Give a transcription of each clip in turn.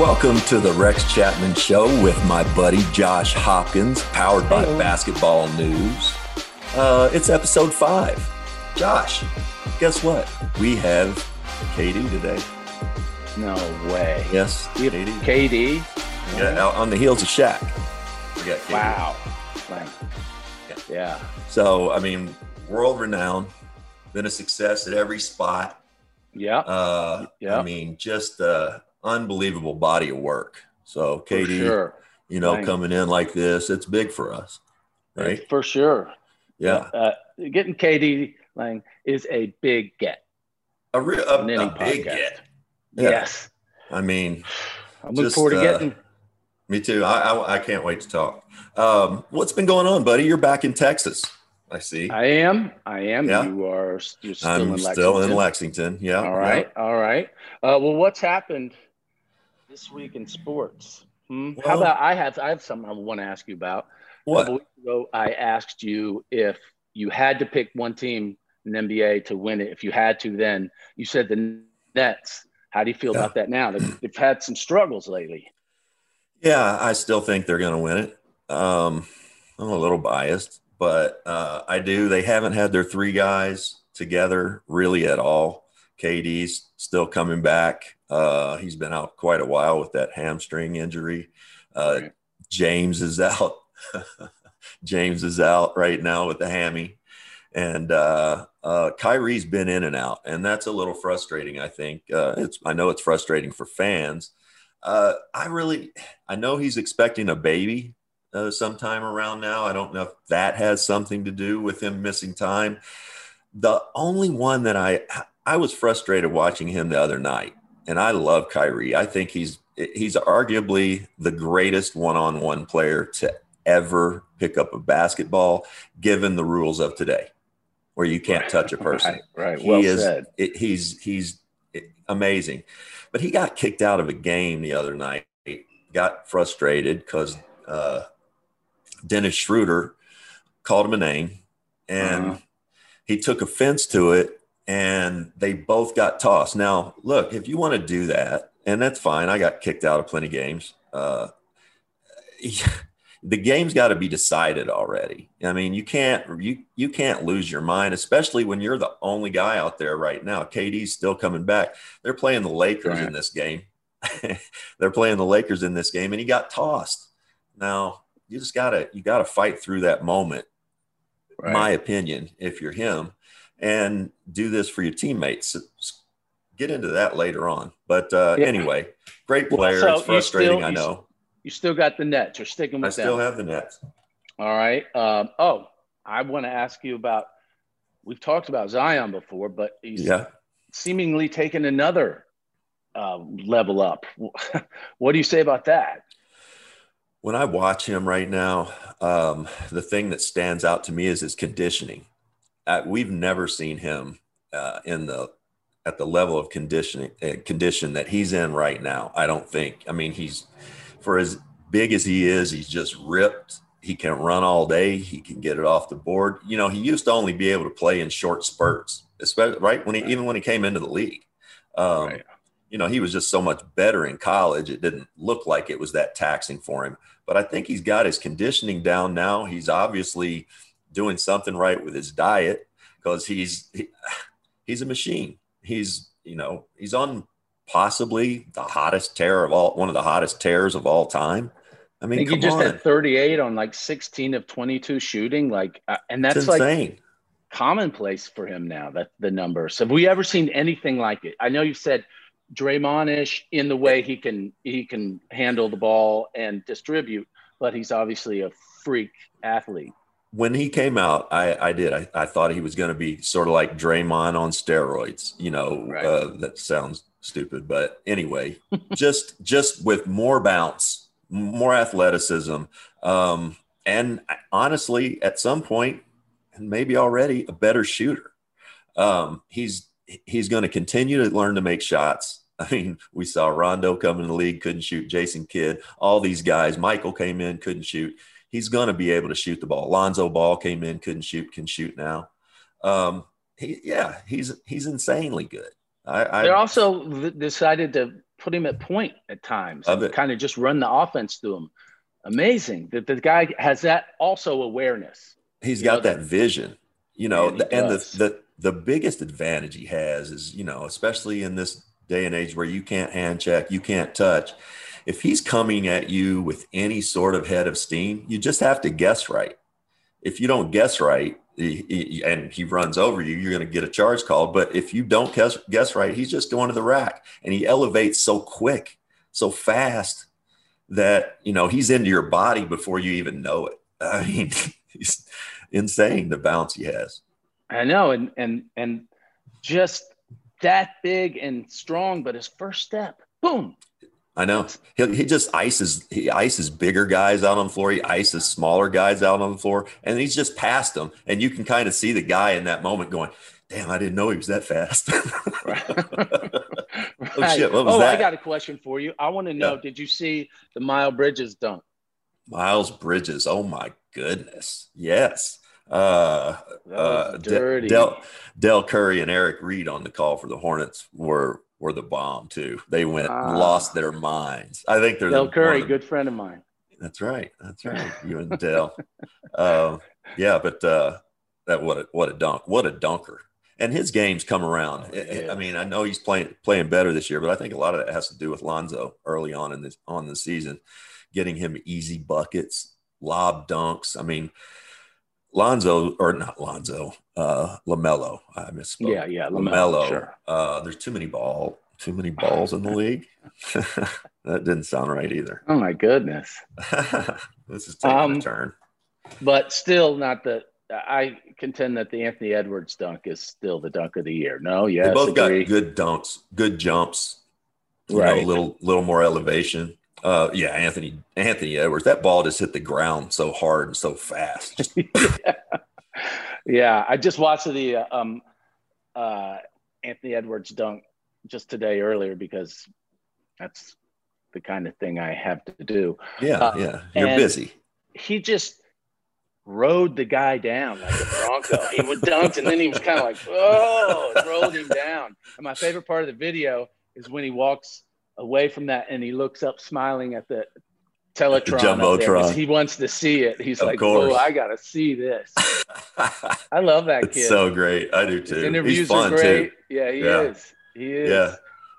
Welcome to the Rex Chapman Show with my buddy Josh Hopkins, powered by Hello. Basketball News. Uh, it's episode five. Josh, guess what? We have KD today. No way. Yes, KD. KD. Yeah, on the heels of Shaq. We got KD. Wow. Like, yeah. So, I mean, world renowned, been a success at every spot. Yeah. Uh, Yeah. I mean, just uh, unbelievable body of work. So, KD, sure. you know, Right. coming in like this, it's big for us, right? For sure. Yeah, Uh, getting KD Lang is a big get. a real a, a big get. Yeah. Yes. I mean, I'm looking forward to uh, getting. me too. I, I I can't wait to talk. Um, what's been going on, buddy? You're back in Texas. I see. I am. I am. Yeah. You are. You're still I'm in Lexington. still in Lexington. Yeah. All right. All right. Uh, well, what's happened this week in sports? Hmm? How about I have I have something I want to ask you about. A What? couple weeks ago, I asked you if you had to pick one team in the NBA to win it. If you had to, then you said the Nets. How do you feel Yeah. about that now? They've, they've had some struggles lately. Yeah, I still think they're going to win it. Um, I'm a little biased, but uh, I do. They haven't had their three guys together really at all. KD's still coming back. Uh, he's been out quite a while with that hamstring injury. Uh, Right. James is out. James is out right now with the hammy. And uh, uh, Kyrie's been in and out, and that's a little frustrating. I think uh, it's. I know it's frustrating for fans. Uh, I really, I know he's expecting a baby uh, sometime around now. I don't know if that has something to do with him missing time. The only one that I, I was frustrated watching him the other night, and I love Kyrie. I think he's he's arguably the greatest one-on-one player to ever pick up a basketball, given the rules of today, where you can't touch a person Right. Right. he Well is said. it, he's he's amazing but he got kicked out of a game the other night got frustrated because uh, dennis schroeder called him a name and Uh-huh. he took offense to it and they both got tossed now look if you want to do that and that's fine i got kicked out of plenty of games uh, the game's got to be decided already. I mean, you can't you you can't lose your mind, especially when you're the only guy out there right now. KD's still coming back. They're playing the Lakers Right. in this game. They're playing the Lakers in this game, and he got tossed. Now you just gotta you gotta fight through that moment. Right. My opinion, if you're him, and do this for your teammates. Get into that later on. But uh, Yeah. anyway, great Well, player. so it's frustrating, still- I know. you still got the Nets. You're sticking with that. I still them. have the Nets. All right. Um, oh, I want to ask you about. We've talked about Zion before, but he's Yeah. seemingly taken another uh, level up. what do you say about that? When I watch him right now, um, the thing that stands out to me is his conditioning. Uh, we've never seen him uh, in the at the level of conditioning uh, condition that he's in right now. I don't think. I mean, he's for as big as he is, he's just ripped. He can run all day. He can get it off the board. You know, he used to only be able to play in short spurts, especially right when he even when he came into the league. Um, Right. You know, he was just so much better in college. It didn't look like it was that taxing for him. But I think he's got his conditioning down now. He's obviously doing something right with his diet because he's he, he's a machine. He's you know he's on possibly the hottest tear of all one of the hottest tears of all time. I I mean, think he just on, had 38 on like 16 of 22 shooting, like, uh, and that's like insane. commonplace for him now. That the numbers. Have we ever seen anything like it? I know you said Draymond-ish in the way he can he can handle the ball and distribute, but he's obviously a freak athlete. When he came out, I, I did. I, I thought he was going to be sort of like Draymond on steroids. You know, Right. uh, that sounds stupid, but anyway, just just with more bounce, more athleticism, um, and honestly, at some point, and maybe already, a better shooter. Um, he's he's going to continue to learn to make shots. I mean, we saw Rondo come in the league, couldn't shoot. Jason Kidd, all these guys. Michael came in, couldn't shoot he's going to be able to shoot the ball. Lonzo Ball came in, couldn't shoot, can shoot now. Um, he, yeah, he's he's insanely good. I, They're also v- decided to put him at point at times, it. kind of just run the offense through him. Amazing that the guy has that also awareness. He's got know, that vision, you know, Man, he the, and the, the the biggest advantage he has is, you know, especially in this day and age where you can't hand check, you can't touch. If he's coming at you with any sort of head of steam, you just have to guess right. If you don't guess right, and he runs over you, you're going to get a charge called. But if you don't guess, guess right, he's just going to the rack, and he elevates so quick, so fast that you know he's into your body before you even know it. I mean, he's insane the bounce he has. I know, and and and just that big and strong, but his first step, boom. I know he, he just ices he ices bigger guys out on the floor. He ices smaller guys out on the floor, and he's just past them. And you can kind of see the guy in that moment going, "Damn, I didn't know he was that fast." right. shit, what was oh, I got a question for you. I want to know: Yeah. Did you see the Miles Bridges dunk? Miles Bridges, oh my goodness, yes. Uh, That uh, was De- dirty. Dell, Dell Curry and Eric Reed on the call for the Hornets were were the bomb too. They went Ah. lost their minds. I think they're Dell the, Curry, the- good friend of mine. That's right. That's right. You and Dell. um, yeah, but uh, that what a what a dunk. What a dunker. And his games come around. Oh, yeah. I mean, I know he's playing playing better this year, but I think a lot of that has to do with Lonzo early on in this on the season, getting him easy buckets, lob dunks. I mean, Lonzo or not Lonzo, uh, Lamelo. I misspoke. Yeah, yeah, Lamelo. Sure. Uh, there's too many ball, too many balls in the league. that didn't sound right either. Oh my goodness! this is taking Um, a turn. But still, not the. I contend that the Anthony Edwards dunk is still the dunk of the year. No, yes, they both agree. got good dunks, good jumps. You know, Right. a little little more elevation. Uh, yeah, Anthony Anthony Edwards. That ball just hit the ground so hard and so fast. yeah, I just watched the uh, um, uh, Anthony Edwards dunk just today earlier because that's the kind of thing I have to do. yeah, Uh, yeah. You're busy. He just rode the guy down like a bronco. he would dunked and then he was kind of like, oh, rolled him down. And my favorite part of the video is when he walks away from that and he looks up smiling at the Teletron. Jumbotron. He wants to see it. He's Of like, course. oh, I got to see this. I love that kid. so great. I do His too. interviews He's fun are great. too. Yeah, he Yeah. is. He is. Yeah.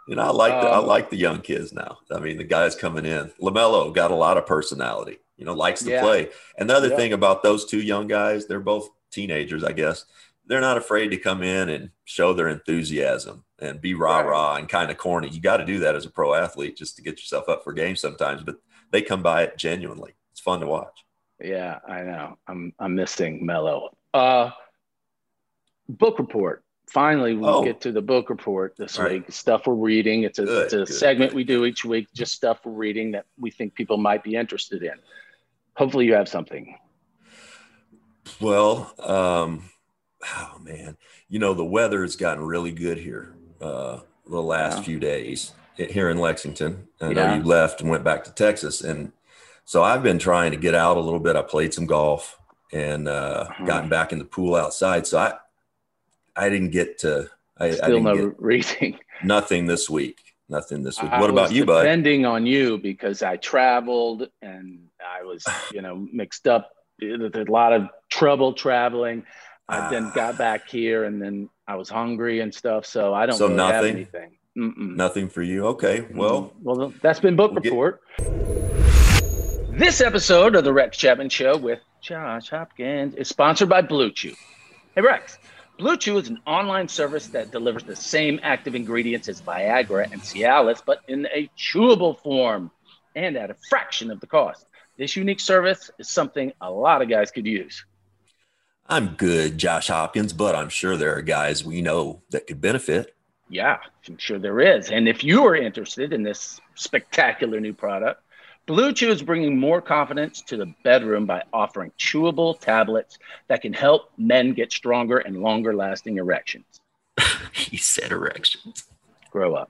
You know, I like the, I Um, like the young kids now. I mean, the guys coming in. Lamelo got a lot of personality. You know, likes to Yeah. play. And the other Yeah. thing about those two young guys, they're both teenagers, I guess. They're not afraid to come in and show their enthusiasm and be rah rah and kind of corny. You got to do that as a pro athlete just to get yourself up for games sometimes. But they come by it genuinely. It's fun to watch. Yeah, I know. I'm I'm missing Mello. Uh book report. Finally, we Oh. get to the book report this All right. week. Stuff we're reading. It's a, Good, it's a good, segment good. we do each week, just stuff we're reading that we think people might be interested in. Hopefully, you have something. Well, um, oh man, you know the weather has gotten really good here uh, the last few days here in Lexington. I know you left and went back to Texas, and so I've been trying to get out a little bit. I played some golf and uh, Uh-huh. gotten back in the pool outside. So I I didn't get to. I, I Still didn't no reading. nothing this week. Nothing this week. I What about you, bud? Depending on you, because I traveled and I was, you know, mixed up. There's a lot of trouble traveling. I then Ah. got back here, and then I was hungry and stuff. So I don't So really have anything. Mm-mm. Nothing for you. Okay. Well, well, that's been book we'll get- report. This episode of the Rex Chapman Show with Josh Hopkins is sponsored by Blue Chew. Hey Rex, Blue Chew is an online service that delivers the same active ingredients as Viagra and Cialis, but in a chewable form and at a fraction of the cost. This unique service is something a lot of guys could use. I'm good, Josh Hopkins, but I'm sure there are guys we know that could benefit. Yeah, I'm sure there is. And if you are interested in this spectacular new product, Blue Chew is bringing more confidence to the bedroom by offering chewable tablets that can help men get stronger and longer lasting erections. he said erections. Grow up.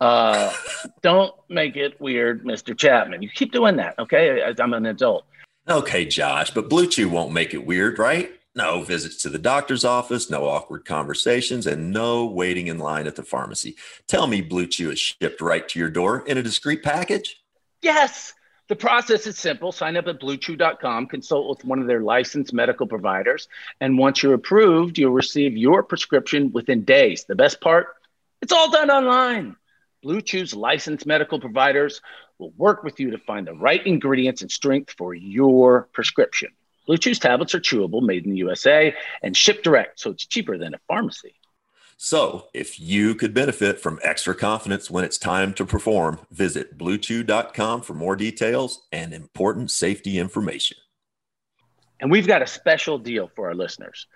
Uh, don't make it weird, Mr. Chapman. You keep doing that, okay? I'm an adult. Okay, Josh, but Blue Chew won't make it weird, right? No visits to the doctor's office, no awkward conversations, and no waiting in line at the pharmacy. Tell me Blue Chew is shipped right to your door in a discreet package? Yes. The process is simple. Sign up at bluechew.com, consult with one of their licensed medical providers, and once you're approved, you'll receive your prescription within days. The best part? It's all done online. Blue Chew's licensed medical providers will work with you to find the right ingredients and strength for your prescription. Blue Chew's tablets are chewable, made in the USA, and shipped direct, so it's cheaper than a pharmacy. So, if you could benefit from extra confidence when it's time to perform, visit bluechew.com for more details and important safety information. And we've got a special deal for our listeners.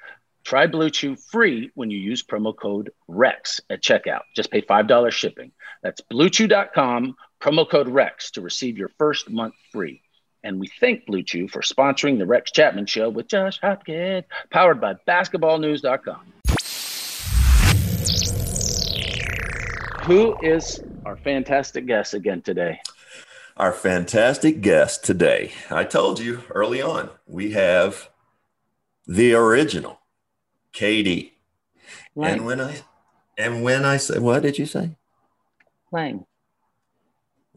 Try Blue Chew free when you use promo code REX at checkout. Just pay $5 shipping. That's bluechew.com, promo code REX to receive your first month free. And we thank Blue Chew for sponsoring the Rex Chapman Show with Josh Hopkins, powered by basketballnews.com. Who is our fantastic guest again today? Our fantastic guest today. I told you early on, we have the original KD. Lang. And when I and when I say what did you say? Lang.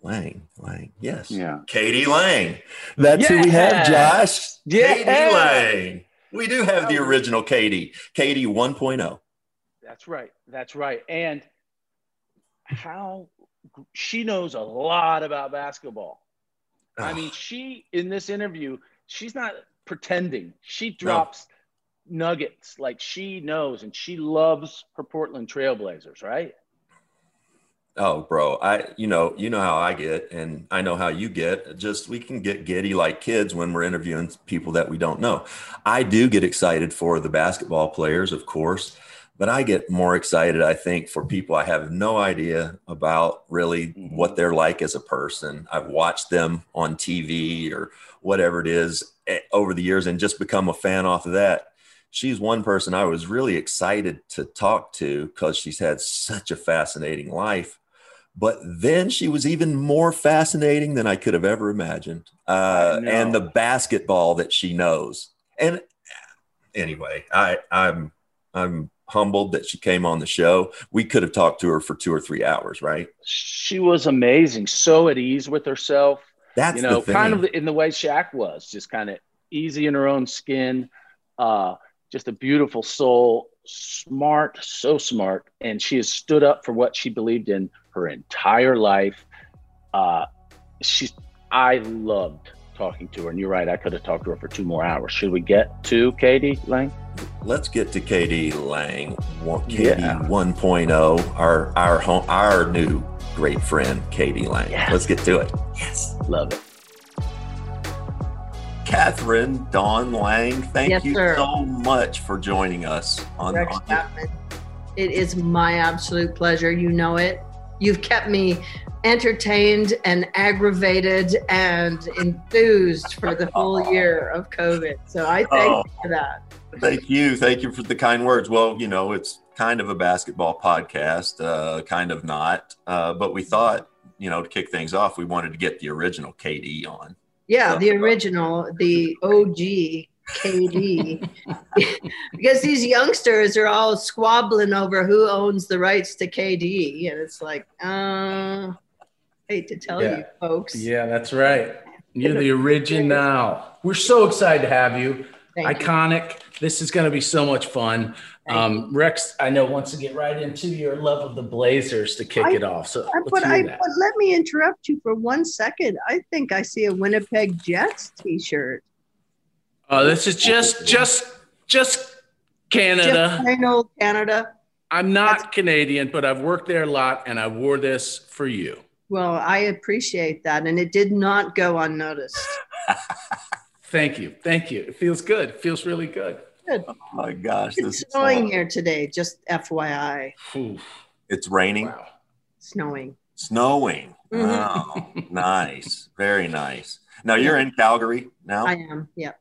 Lang, Lang, yes. Yeah. KD Lang. That's who we have, Josh. Yeah. KD Lang. We do have the original KD, KD 1.0. That's right. That's right. And how she knows a lot about basketball. I Oh, mean, she in this interview, she's not pretending. She drops nuggets like she knows and she loves her Portland Trailblazers, right? Oh, bro, I you know you know how I get, and I know how you get. Just we can get giddy like kids when we're interviewing people that we don't know. I do get excited for the basketball players, of course, but I get more excited, I think, for people I have no idea about really Mhm. what they're like as a person. I've watched them on TV or whatever it is eh, over the years, and just become a fan off of that. She's one person I was really excited to talk to because she's had such a fascinating life but then she was even more fascinating than I could have ever imagined. Uh, and the basketball that she knows. And anyway, I, I'm I'm humbled that she came on the show. We could have talked to her for two or three hours, right? She was amazing, so at ease with herself. That's you know, kind of in the way Shaq was, just kind of easy in her own skin, uh, just a beautiful soul, smart, so smart, and she has stood up for what she believed in her entire life. Uh, she's, I loved talking to her, and you're right, I could have talked to her for two more hours. Should we get to KD Lang? Let's get to KD Lang, one- KD Yeah. 1.0, our our home, our new great friend, KD Lang. Yes. Let's get to it. Yes. Love it. Kathryn Dawn Lang, thank Yes, you sir. so much for joining us on, Rex on Chapman. It is my absolute pleasure. You know it. You've kept me entertained and aggravated and enthused for the whole year of COVID. So I thank Oh. you for that. Thank you. Thank you for the kind words. Well, you know, it's kind of a basketball podcast, uh, kind of not. Uh, but we thought, you know, to kick things off, we wanted to get the original KD on. Yeah, the original, the OG KD. because these youngsters are all squabbling over who owns the rights to KD. And it's like, uh, hate to tell Yeah. you folks. Yeah, that's right. You're the original. We're so excited to have you. Thank you. Iconic. This is going to be so much fun. Um, Rex, I know wants to get right into your love of the Blazers to kick I- it off. So But, I, but let me interrupt you for one second. I think I see a Winnipeg Jets T-shirt. Uh, this is just, just, just Canada. Just plain old Canada. I'm not Canadian, but I've worked there a lot, and I wore this for you. Well, I appreciate that, and it did not go unnoticed. Thank you, thank you. It feels good. It feels really good. Good. Oh my gosh, It's is snowing so- here today. Just FYI, Ooh, It's raining, wow. snowing. snowing. Mhm. Oh, nice, very nice. Now you're in Calgary now. I am. Yeah.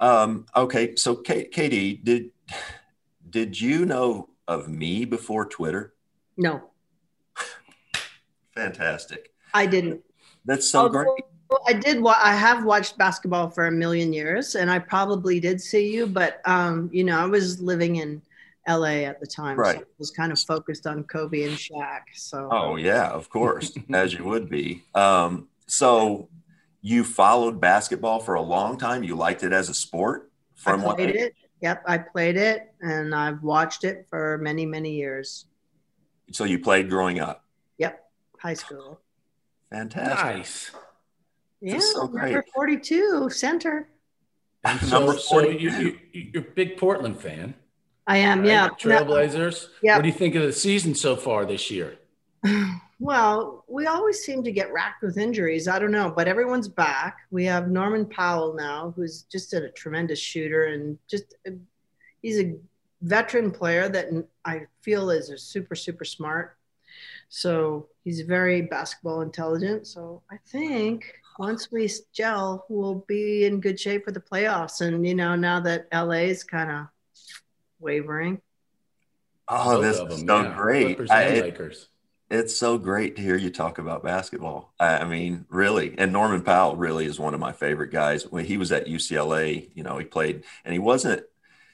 Um, okay, so KD, did did you know of me before Twitter? No, Fantastic. I didn't. That's so great. I did. Wa- I have watched basketball for a million years, and I probably did see you, but um, you know, I was living in L.A. at the time, Right. So I was kind of focused on Kobe and Shaq. So Oh yeah, of course, as you would be. Um, so you followed basketball for a long time. You liked it as a sport. I From what played it. Yep, I played it, and I've watched it for many, many years. so you played growing up. Yep, high school. Fantastic. Nice. Yeah, is so number forty-two center. And so, Number so 42. you, you, you're a big Portland fan. I am. right? Yeah. Trailblazers. Yeah. What do you think of the season so far this year? Well, we always seem to get racked with injuries. I don't know, but everyone's back. We have Norman Powell now, who's just a tremendous shooter and just he's a veteran player that I feel is a super super smart. So he's very basketball intelligent. So I think once we gel, we'll be in good shape for the playoffs. And you know, now that LA is kind of wavering. Oh, Both this is so yeah. great. Clippers I- and it- Lakers. It's so great to hear you talk about basketball. I mean, really, and Norman Powell really is one of my favorite guys. When he was at UCLA, you know, he played, and he wasn't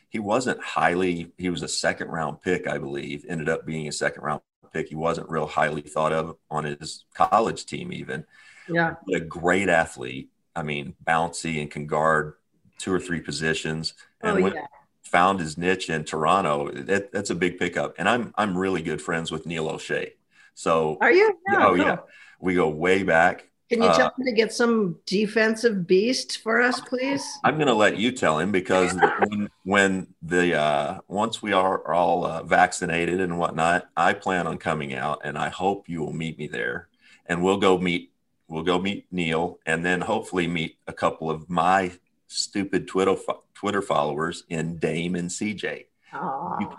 he wasn't highly. He was a second round pick, I believe. Ended up being a second round pick. He wasn't real highly thought of on his college team, even. Yeah. But a great athlete. I mean, bouncy and can guard two or three positions. And Oh when, yeah. found his niche in Toronto. That, that's a big pickup. And I'm I'm really good friends with Neil Olshey. So Are you? oh cool. yeah, we go way back. Can you Uh, tell him to get some defensive beast for us, please? I'm going to let you tell him because when, when the uh, once we are all uh, vaccinated and whatnot, I plan on coming out, and I hope you will meet me there, and we'll go meet we'll go meet Neil, and then hopefully meet a couple of my stupid Twitter Twitter followers in Dame and CJ. Aw.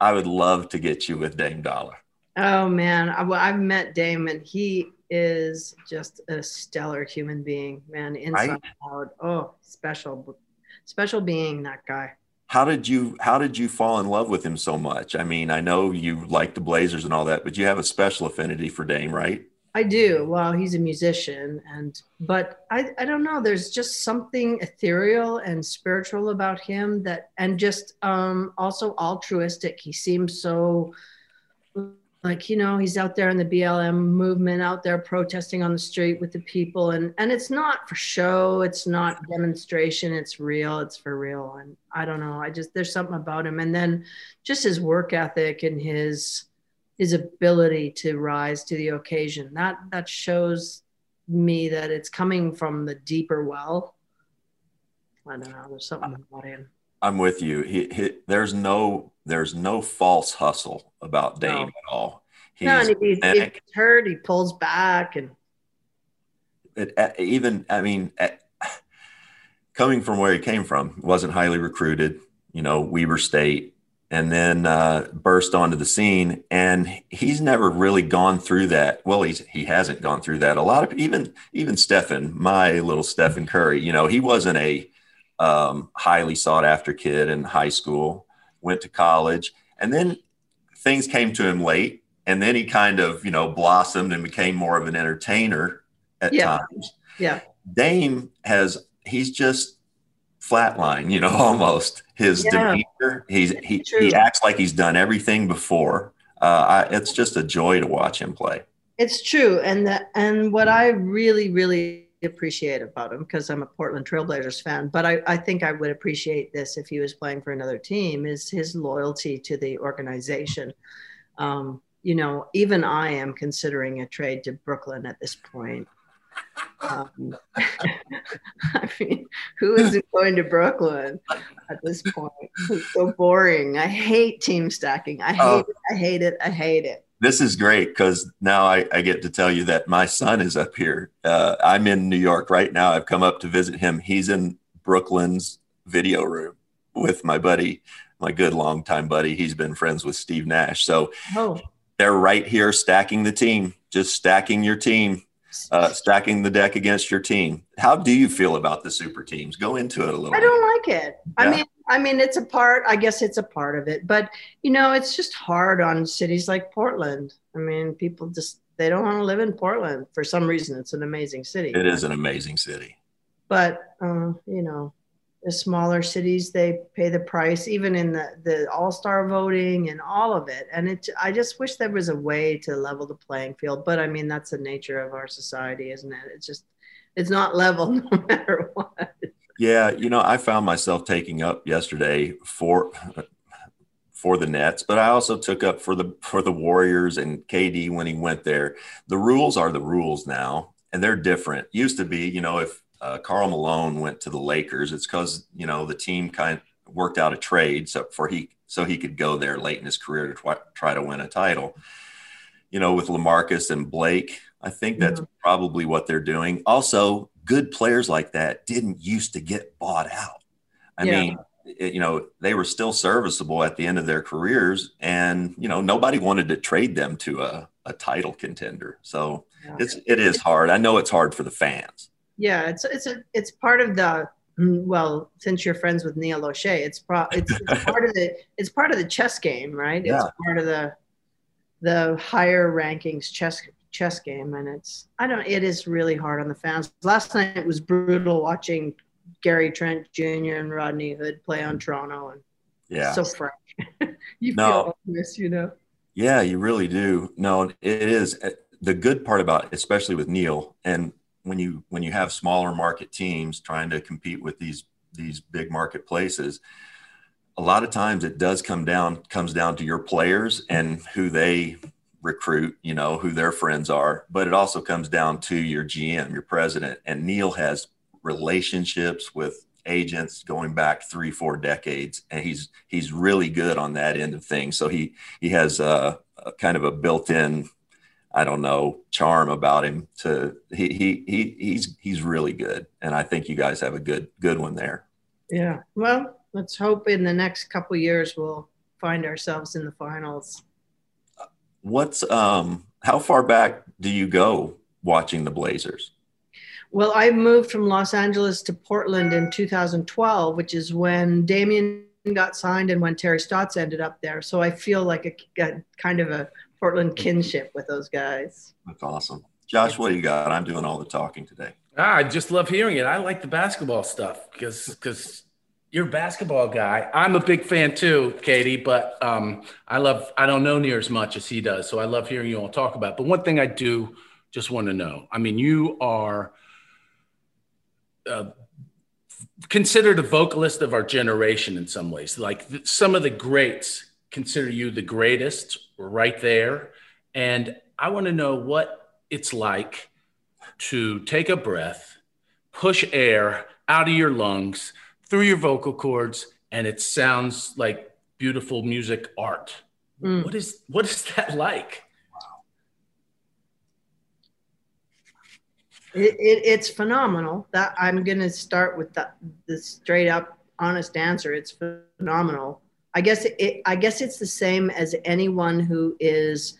I would love to get you with Dame Dollar. Oh man, I, well, I've met Damon. He is just a stellar human being, man. Inside Right? out. Oh, special, special being that guy. How did you how did you fall in love with him so much? I mean, I know you like the Blazers and all that, but you have a special affinity for Dame, right? I do. Well, he's a musician, and but I, I don't know. There's just something ethereal and spiritual about him that, and just um, also altruistic. He seems so like you know he's out there in the BLM movement, out there protesting on the street with the people, and and it's not for show. It's not demonstration. It's real. It's for real. And I don't know. I just there's something about him, and then just his work ethic and his his ability to rise to the occasion. That that shows me that it's coming from the deeper well. I don't know. There's something about him. I'm with you. He, he there's no there's no false hustle about Dame No. at all. He's No, and if he, if he's hurt, he pulls back, and It- uh, even I mean, uh, coming from where he came from, wasn't highly recruited. You know, Weber State, and then uh, burst onto the scene. And he's never really gone through that. Well, he's he hasn't gone through that. A lot of even even Stephen, my little Stephen Curry, you know, he wasn't a um, highly sought after kid in high school. Went to college, and then things came to him late. And then he kind of, you know, blossomed and became more of an entertainer at Yeah. times. yeah, Dame has he's just flatline, you know, almost his Yeah. demeanor. He's he he acts like he's done everything before. Uh, I, it's just a joy to watch him play. it's true. And that and what I really, really appreciate about him, because I'm a Portland Trailblazers fan, but I, I think I would appreciate this if he was playing for another team, is his loyalty to the organization. Um, you know, even I am considering a trade to Brooklyn at this point. Um, I mean, who isn't going to Brooklyn at this point? It's so boring. I hate team stacking. I hate Oh. it. I hate it. I hate it. This is great because now I, I get to tell you that my son is up here. Uh, I'm in New York right now. I've come up to visit him. He's in Brooklyn's video room with my buddy, my good longtime buddy. He's been friends with Steve Nash. So Oh, they're right here stacking the team, just stacking your team, uh, stacking the deck against your team. How do you feel about the super teams? Go into it a little. I don't like it. I mean, I mean, it's a part. I guess it's a part of it, but you know, it's just hard on cities like Portland. I mean, people just they don't want to live in Portland for some reason. It's an amazing city. It is an amazing city. But uh, you know, the smaller cities they pay the price, even in the the All Star voting and all of it. And it, I just wish there was a way to level the playing field. But I mean, that's the nature of our society, isn't it? It's just it's not level no matter what. Yeah, you know, I found myself taking up yesterday for for the Nets, but I also took up for the for the Warriors and KD when he went there. The rules are the rules now, and they're different. Used to be, you know, if uh, Karl Malone went to the Lakers, it's because you know the team kind of worked out a trade so for he so he could go there late in his career to try, try to win a title. You know, with Lamarcus and Blake, I think that's mm-hmm. probably what they're doing. Also, good players like that didn't used to get bought out. I yeah. mean, it, you know, they were still serviceable at the end of their careers, and you know, nobody wanted to trade them to a, a title contender. So yeah. it's it is hard. I know it's hard for the fans. Yeah, it's it's a it's part of the mm, well, since you're friends with Neil Olshey, it's pro it's, it's part of the it's part of the chess game, right? Yeah. It's part of the the higher rankings chess chess game and it's i don't it is really hard on the fans last night it was brutal watching gary trent jr and rodney hood play on toronto and yeah so fresh you no. feel this you know yeah you really do no it is uh, the good part about it, especially with neil and when you when you have smaller market teams trying to compete with these these big marketplaces a lot of times it does come down comes down to your players and who they recruit, you know, who their friends are, but it also comes down to your GM, your president. And Neil has relationships with agents going back three, four decades, and he's he's really good on that end of things. So he he has a, a kind of a built-in, I don't know, charm about him. To he he he he's he's really good, and I think you guys have a good good one there. Yeah. Well, let's hope in the next couple years we'll find ourselves in the finals what's um how far back do you go watching the Blazers? Well, I moved from Los Angeles to Portland in 2012, which is when Damian got signed and when Terry Stotts ended up there. So I feel like a, a kind of a Portland kinship with those guys. That's awesome. Josh, what do you got? I'm doing all the talking today. Ah, I just love hearing it. I like the basketball stuff because because you're a basketball guy. I'm a big fan too, KD, but um, I love, I don't know near as much as he does. So I love hearing you all talk about. It. But one thing I do just want to know I mean, you are uh, considered a vocalist of our generation in some ways. Like th- some of the greats consider you the greatest right there. And I want to know what it's like to take a breath, push air out of your lungs through your vocal cords and it sounds like beautiful music art. Mm. What is what is that like? It, it, it's phenomenal. That I'm gonna start with the, the straight up honest answer. It's phenomenal. I guess it, I guess it's the same as anyone who is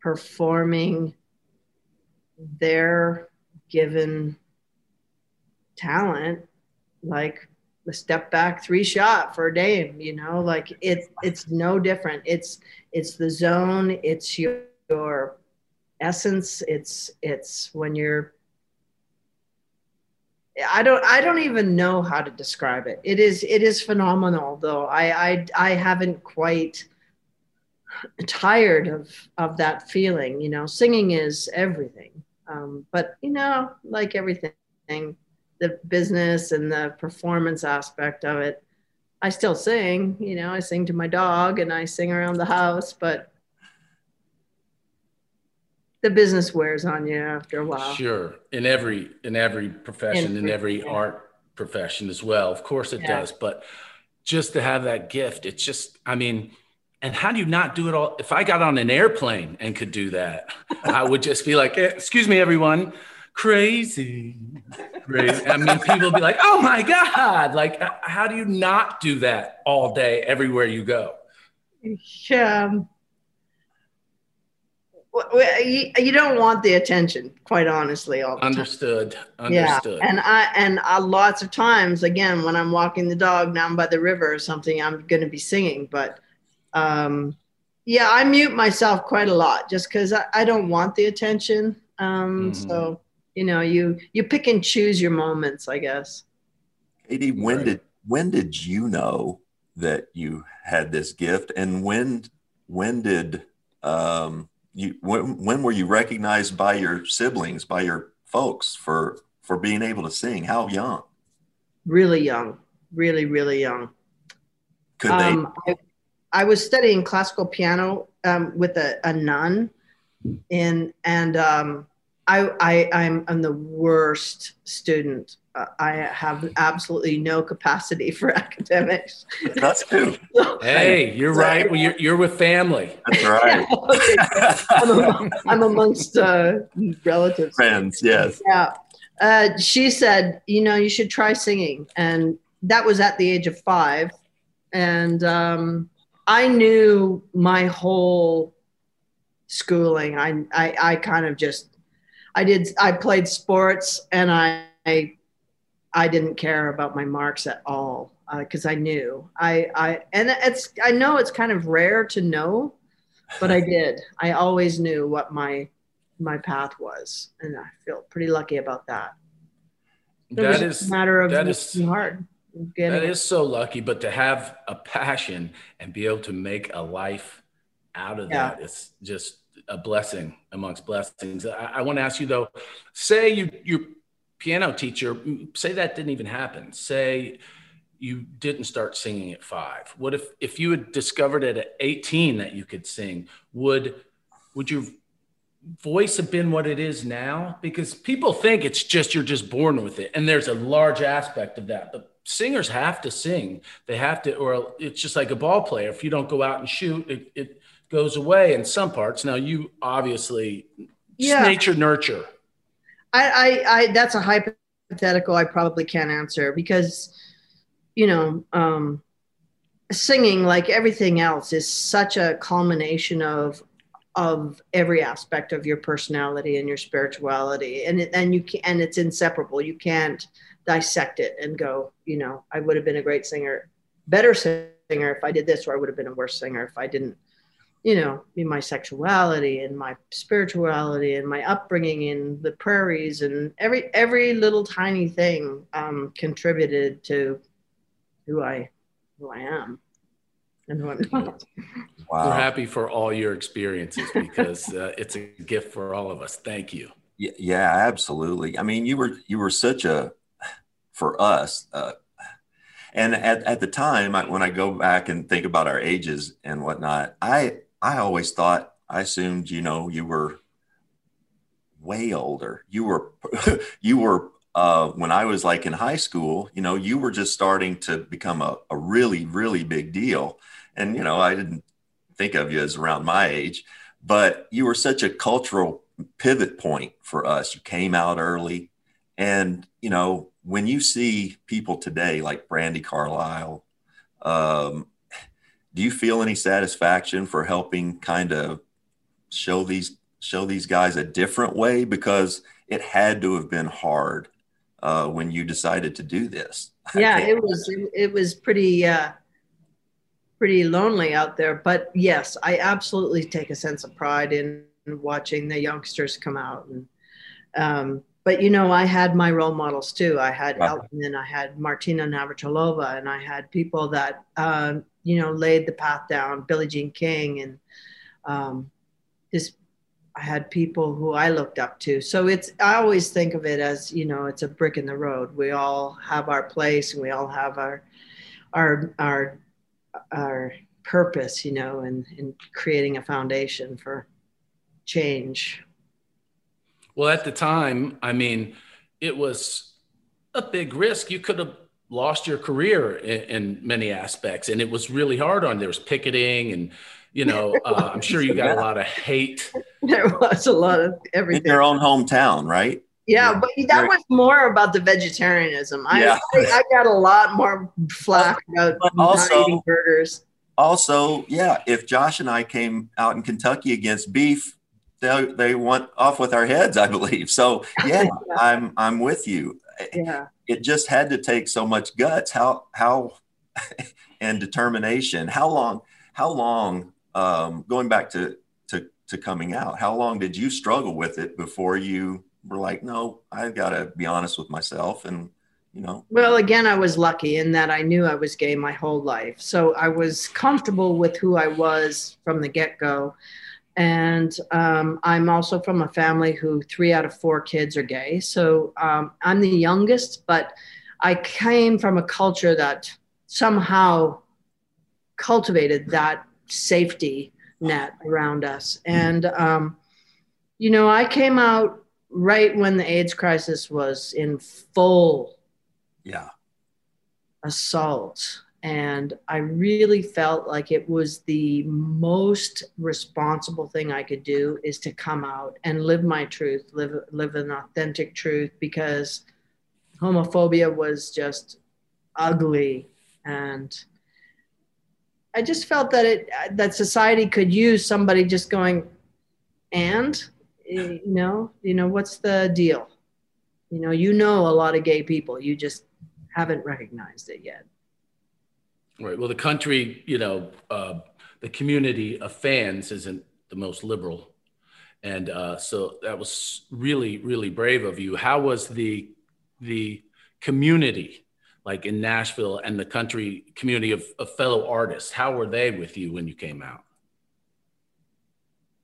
performing their given talent like a step back three shot for a Dame, you know, like it's it's no different. It's it's the zone, it's your, your essence, it's it's when you're I don't I don't even know how to describe it. It is it is phenomenal though. I I I haven't quite tired of of that feeling, you know. Singing is everything. Um, but you know, like everything the business and the performance aspect of it. I still sing, you know, I sing to my dog and I sing around the house, but the business wears on you after a while. Sure. In every in every profession, in, in every yeah. art profession as well. Of course it yeah. does, but just to have that gift, it's just I mean, and how do you not do it all? If I got on an airplane and could do that, I would just be like, eh, "Excuse me, everyone crazy. crazy. I mean, people be like, oh my God. Like, uh, how do you not do that all day, everywhere you go? Yeah. You don't want the attention, quite honestly. All Understood. Time. Understood. Yeah, and I and I, lots of times, again, when I'm walking the dog down by the river or something, I'm going to be singing. But um, yeah, I mute myself quite a lot just because I, I don't want the attention. Um, Mhm. So you know, you you pick and choose your moments, I guess. KD, when Right. did when did you know that you had this gift, and when when did um, you when, when were you recognized by your siblings, by your folks for for being able to sing? How young Really young, really really young. could Um, I, I was studying classical piano um, with a, a nun, and and um, I, I I'm I'm the worst student. Uh, I have absolutely no capacity for academics. That's too. So- Hey, you're right. Well, you're, you're with family. That's right. Okay, I'm, among, I'm amongst uh, relatives. Friends, yes. Yeah. Uh, she said, you know, you should try singing. And that was at the age of five. And um, I knew my whole schooling. I, I, I kind of just, I did, I played sports and I, I, didn't care about my marks at all uh, because I knew I, I, and it's, I know it's kind of rare to know, but I did. I always knew what my my path was, and I feel pretty lucky about that. It That is a matter of that is- hard. Getting that it. is so lucky, but to have a passion and be able to make a life out of Yeah. that is just a blessing amongst blessings. I, I want to ask you though, say you your piano teacher, say that didn't even happen. Say you didn't start singing at five. What if if you had discovered at 18 that you could sing? Would would your voice have been what it is now? Because people think it's just you're just born with it, and there's a large aspect of that. But singers have to sing. They have to, or it's just like a ball player. If you don't go out and shoot, it, it goes away in some parts. Now you obviously Yeah. nature nurture. I, I, I, that's a hypothetical I probably can't answer because, you know, um, singing, like everything else, is such a culmination of of every aspect of your personality and your spirituality, and it, and you can and it's inseparable. You can't dissect it and go, you know, I would have been a great singer, better singer if I did this, or I would have been a worse singer if I didn't you know, in my sexuality and my spirituality and my upbringing in the prairies and every every little tiny thing um, contributed to who I who I am and who I'm not. Wow. We're happy for all your experiences because uh, it's a gift for all of us. Thank you. Y- Yeah, absolutely. I mean, you were you were such a for us, uh, and at, at the time I, when I go back and think about our ages and whatnot, I I always thought I assumed you know you were way older. You were you were uh, when I was like in high school. You know, you were just starting to become a, a really really big deal, and you know I didn't think of you as around my age, but you were such a cultural pivot point for us. You came out early. And, you know, when you see people today like Brandi Carlile, um, do you feel any satisfaction for helping kind of show these show these guys a different way? Because it had to have been hard uh, when you decided to do this. Yeah, it was it, was pretty uh, pretty lonely out there. But yes, I absolutely take a sense of pride in watching the youngsters come out and um, but you know, I had my role models too. I had Right. Elton and I had Martina Navratilova and I had people that, um, you know, laid the path down, Billie Jean King and um, just, I had people who I looked up to. So it's, I always think of it as, you know, it's a brick in the road. We all have our place and we all have our, our, our, our purpose, you know, in, in creating a foundation for change. Well, at the time, I mean, it was a big risk. You could have lost your career in, in many aspects, and it was really hard on. There was picketing, and you know, uh, I'm sure you got a lot of hate. There was a lot of in everything. your own hometown, right? Yeah, but that Right. was more about the vegetarianism. I, Yeah. I, I got a lot more flack about But not also- eating burgers. also, yeah, if Josh and I came out in Kentucky against beef, they they want off with our heads, I believe. So yeah, I'm I'm with you. Yeah, It just had to take so much guts. How how and determination. How long how long um, going back to, to, to coming out, how long did you struggle with it before you were like, no, I've got to be honest with myself and, you know? Well, again, I was lucky in that I knew I was gay my whole life. So I was comfortable with who I was from the get go. And um, I'm also from a family who three out of four kids are gay. So um, I'm the youngest, but I came from a culture that somehow cultivated that safety net around us. And, um, you know, I came out right when the AIDS crisis was in full yeah. assault. And I really felt like it was the most responsible thing I could do is to come out and live my truth, live, live an authentic truth because homophobia was just ugly. And I just felt that it, that society could use somebody just going, and, eh, you know, you know, what's the deal? You know, you know a lot of gay people, you just haven't recognized it yet. Right. Well, the country, you know, uh, the community of fans isn't the most liberal, and uh, so that was really, really brave of you. How was the the community, like in Nashville, and the country community of, of fellow artists? How were they with you when you came out?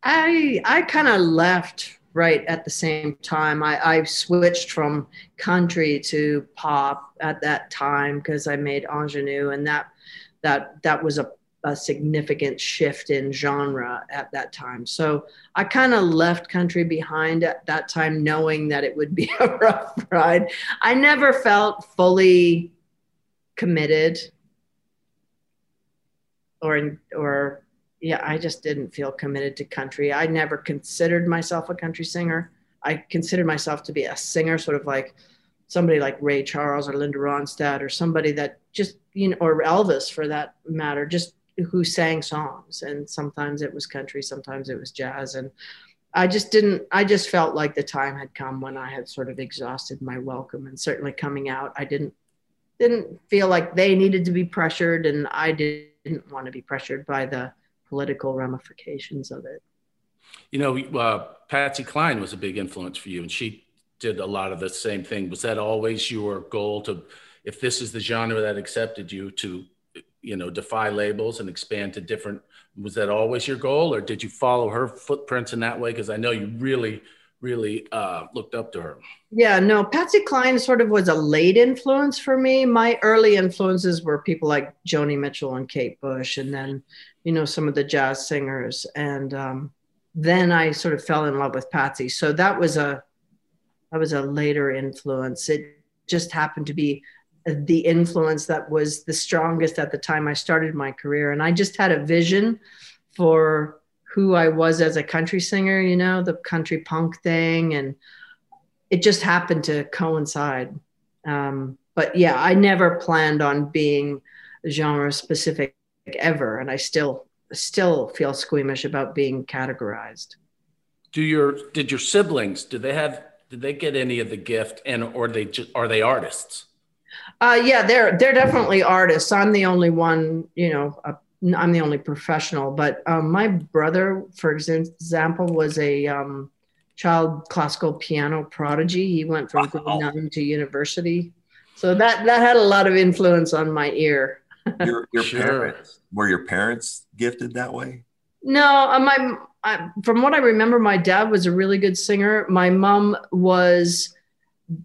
I I kind of left right at the same time. I, I switched from country to pop at that time because I made Ingenue, and that that that was a, a significant shift in genre at that time. So I kind of left country behind at that time, knowing that it would be a rough ride. I never felt fully committed or or yeah, I just didn't feel committed to country. I never considered myself a country singer. I considered myself to be a singer, sort of like somebody like Ray Charles or Linda Ronstadt or somebody that just, you know, or Elvis for that matter, just who sang songs. And sometimes it was country, sometimes it was jazz. And I just didn't, I just felt like the time had come when I had sort of exhausted my welcome. And certainly coming out, I didn't, didn't feel like they needed to be pressured and I didn't want to be pressured by the political ramifications of it. You know, uh, Patsy Cline was a big influence for you, and she did a lot of the same thing. Was that always your goal to, if this is the genre that accepted you, to, you know, defy labels and expand to different? Was that always your goal, or did you follow her footprints in that way? Because I know you really, really uh, looked up to her. Yeah, no, Patsy Cline sort of was a late influence for me. My early influences were people like Joni Mitchell and Kate Bush, and then you know, some of the jazz singers. And um, then I sort of fell in love with Patsy. So that was a that was a later influence. It just happened to be the influence that was the strongest at the time I started my career. And I just had a vision for who I was as a country singer, you know, the country punk thing. And it just happened to coincide. Um, but yeah, I never planned on being genre specific ever, and I still still feel squeamish about being categorized. Do your did your siblings did they have did they get any of the gift and or they just are they artists? Uh, yeah, they're they're definitely artists. I'm the only one, you know. Uh, I'm the only professional, but um, my brother, for example, was a um, child classical piano prodigy. He went from wow. grade nine to university, so that that had a lot of influence on my ear your your sure. parents were your parents gifted that way? No, uh, my I, from what I remember, my dad was a really good singer. My mom was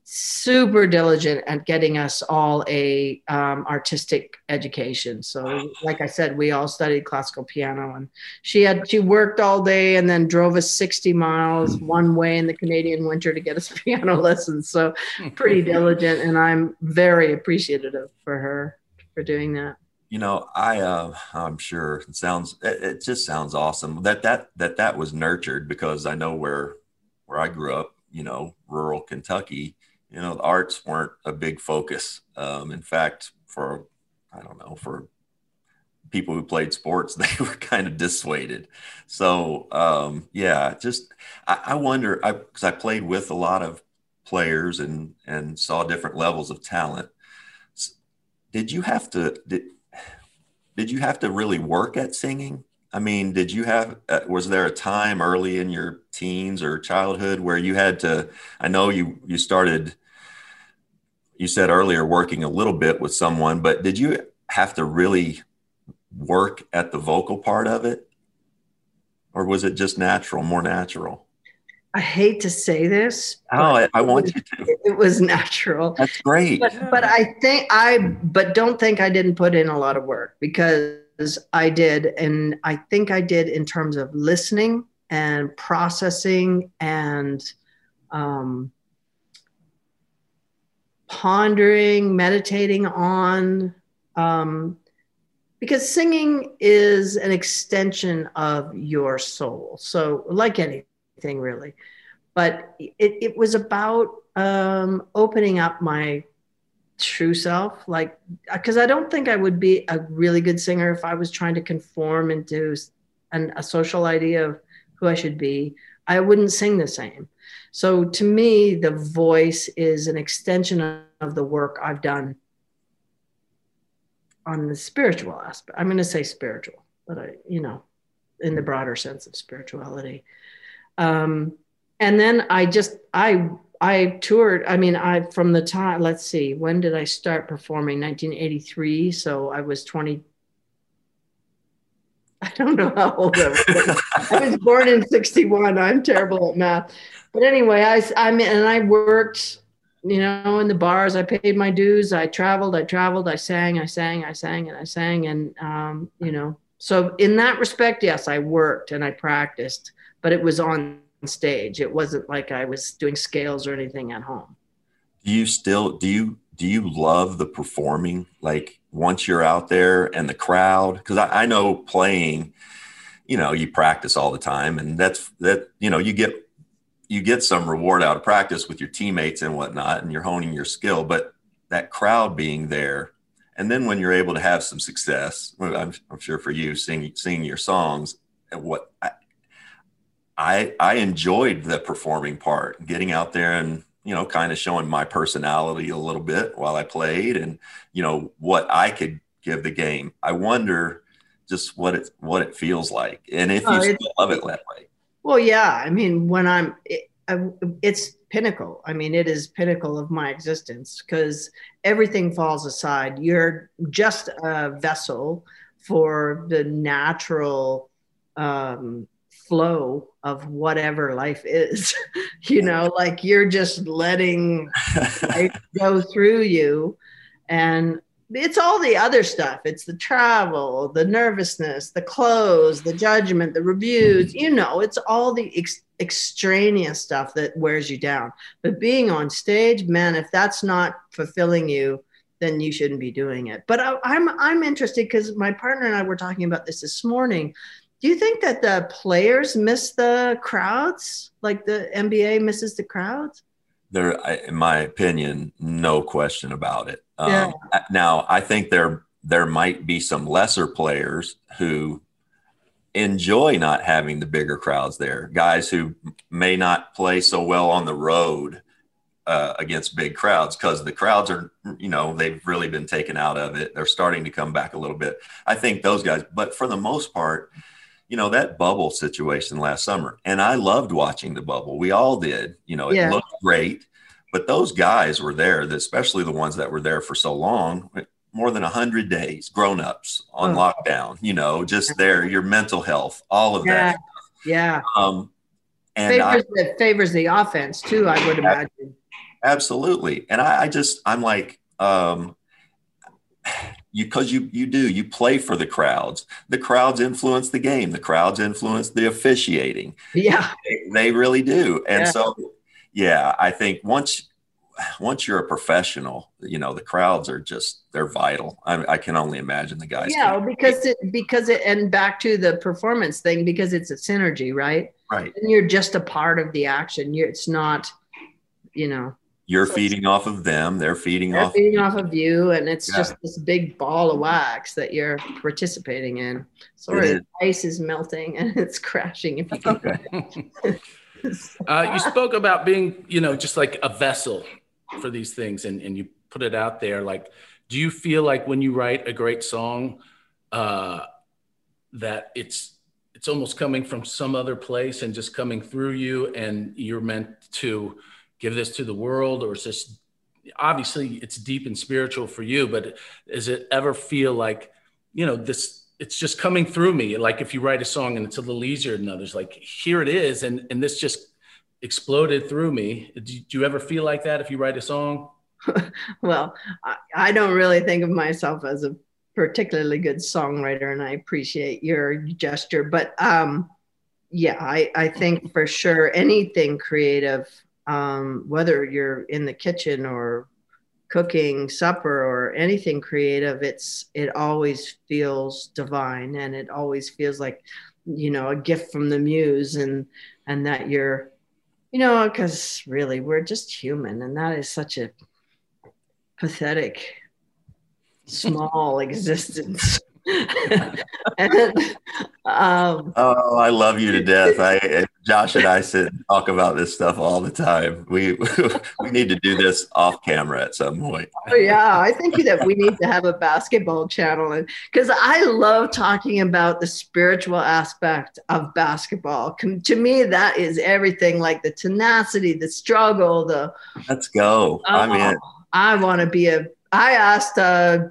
super diligent at getting us all a um, artistic education. So, like I said, we all studied classical piano, and she had she worked all day and then drove us sixty miles one way in the Canadian winter to get us piano lessons. So, pretty diligent, and I'm very appreciative for her for doing that you know i uh, i'm sure it sounds it, it, just sounds awesome that that that that was nurtured because i know where where i grew up you know rural kentucky you know the arts weren't a big focus. Um, in fact for i don't know for people who played sports they were kind of dissuaded. So um, yeah just i, I wonder because I, I played with a lot of players and and saw different levels of talent. Did you have to did, did you have to really work at singing I mean, did you have, uh, was there a time early in your teens or childhood where you had to, I know you, you started, you said earlier working a little bit with someone, but did you have to really work at the vocal part of it? Or was it just natural, more natural? I hate to say this. Oh, I, I want you to. It was natural. That's great. But, but I think I, but don't think I didn't put in a lot of work because I did. And I think I did in terms of listening and processing and um, pondering, meditating on. Um, because singing is an extension of your soul. So, like anything, really. But it, it was about um, opening up my true self like because i don't think i would be a really good singer if i was trying to conform into an, a social idea of who i should be. I wouldn't sing the same. So to me the voice is an extension of the work i've done on the spiritual aspect i'm going to say spiritual but i you know in the broader sense of spirituality. Um, and then i just i I toured. I mean, I from the time. Let's see, when did I start performing? 1983. So I was 20. I don't know how old I was. I was born in 61. I'm terrible at math. But anyway, I I mean, and I worked, you know, in the bars. I paid my dues. I traveled. I traveled. I sang. I sang. I sang, and I sang, and um, you know. So in that respect, yes, I worked and I practiced, but it was on stage. It wasn't like I was doing scales or anything at home. Do you still do you do you love the performing? Like once you're out there and the crowd, because I, I know playing, you know, you practice all the time, and that's that. You know, you get you get some reward out of practice with your teammates and whatnot, and you're honing your skill. But that crowd being there, and then when you're able to have some success, I'm, I'm sure for you singing singing your songs, and what I, I I enjoyed the performing part, getting out there and you know kind of showing my personality a little bit while I played, and you know what I could give the game. I wonder just what it what it feels like, and if oh, you still love it that way. Well, yeah. I mean, when I'm, it, I, it's pinnacle. I mean, it is pinnacle of my existence because everything falls aside. You're just a vessel for the natural um, flow of whatever life is you know like you're just letting it go through you. And it's all the other stuff. It's the travel the nervousness the clothes the judgment the reviews you know it's all the ex- extraneous stuff that wears you down. But being on stage man if that's not fulfilling you then you shouldn't be doing it. But I, i'm i'm interested because my partner and i were talking about this this morning do you think that the players miss the crowds like the nba misses the crowds there in my opinion no question about it yeah. Um, now i think there there might be some lesser players who enjoy not having the bigger crowds there guys who may not play so well on the road uh, against big crowds because the crowds are, you know, they've really been taken out of it. They're starting to come back a little bit. I think those guys, but for the most part, you know, that bubble situation last summer. And I loved watching the bubble. We all did. You know, it yeah. looked great. But those guys were there, especially the ones that were there for so long, more than 100 days, grown ups on oh. lockdown, you know, just there, your mental health, all of yeah. that. Yeah. Um, and favors, I, the, favors the offense too, I would imagine. Absolutely. And I, I just, I'm like, um, you because you you do you play for the crowds. The crowds influence the game. The crowds influence the officiating. Yeah. They, they really do. And yeah. so yeah i think once once you're a professional you know the crowds are just they're vital. I, I can only imagine the guys yeah because it because it and back to the performance thing because it's a synergy right? Right. And you're just a part of the action. You're it's not you know you're feeding off of them they're feeding they're off feeding off of you and it's yeah. just this big ball of wax that you're participating in sorry the ice is melting and it's crashing if you can okay. uh, you spoke about being you know just like a vessel for these things and, and you put it out there like do you feel like when you write a great song uh, that it's it's almost coming from some other place and just coming through you and you're meant to give this to the world or is this obviously it's deep and spiritual for you but does it ever feel like you know this it's just coming through me like if you write a song and it's a little easier than others like here it is and and this just exploded through me do, do you ever feel like that if you write a song well I, I don't really think of myself as a particularly good songwriter and I appreciate your gesture. But um, yeah, I, I think for sure anything creative, um, whether you're in the kitchen or cooking supper or anything creative, it's it always feels divine and it always feels like you know a gift from the muse and and that you're you know because really we're just human and that is such a pathetic small existence. And, um, oh, I love you to death. I Josh and I sit and talk about this stuff all the time. We we need to do this off camera at some point. Oh yeah, I think that we need to have a basketball channel, and because I love talking about the spiritual aspect of basketball. To me, that is everything. Like the tenacity, the struggle, the let's go. Oh, I mean, I want to be a I asked uh,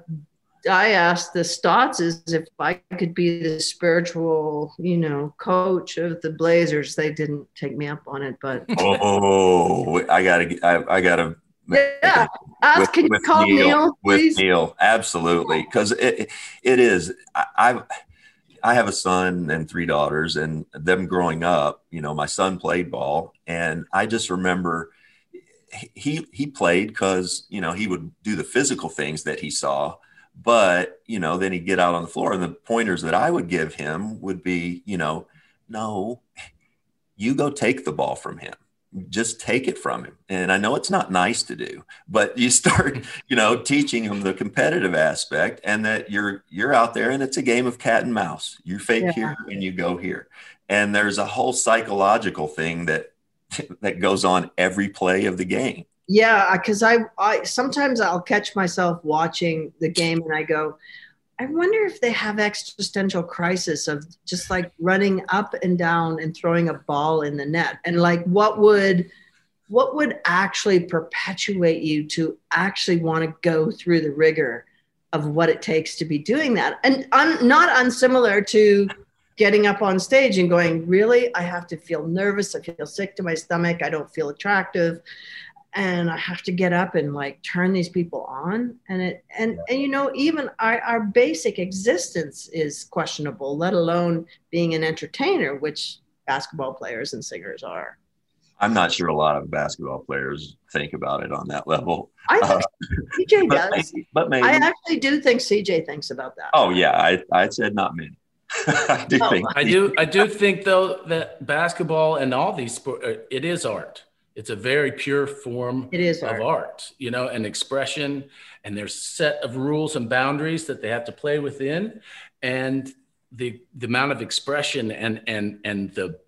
I asked the Stottses if I could be the spiritual, you know, coach of the Blazers. They didn't take me up on it, but oh, I gotta, I, I gotta. Yeah, ask. With, can you call Neil? Neil with Neil, absolutely, because it, it is. I, I, I have a son and three daughters, and them growing up. You know, my son played ball, and I just remember he he played because you know he would do the physical things that he saw but you know then he'd get out on the floor and the pointers that i would give him would be you know no you go take the ball from him just take it from him and i know it's not nice to do but you start you know teaching him the competitive aspect and that you're you're out there and it's a game of cat and mouse you fake yeah. here and you go here and there's a whole psychological thing that that goes on every play of the game. Yeah, because I, I sometimes I'll catch myself watching the game and I go, I wonder if they have existential crisis of just like running up and down and throwing a ball in the net, and like what would what would actually perpetuate you to actually want to go through the rigor of what it takes to be doing that, and un, not unsimilar to getting up on stage and going, really, I have to feel nervous. I feel sick to my stomach. I don't feel attractive. And I have to get up and like turn these people on. And it, and, and you know, even our, our basic existence is questionable, let alone being an entertainer, which basketball players and singers are. I'm not sure a lot of basketball players think about it on that level. I think uh, CJ does. But maybe, but maybe. I actually do think CJ thinks about that. Oh yeah, I, I said not many. I do think. I do. I do think though that basketball and all these sports, uh, it is art. It's a very pure form it is of art. art, you know, an expression. And there's set of rules and boundaries that they have to play within, and the the amount of expression and and and the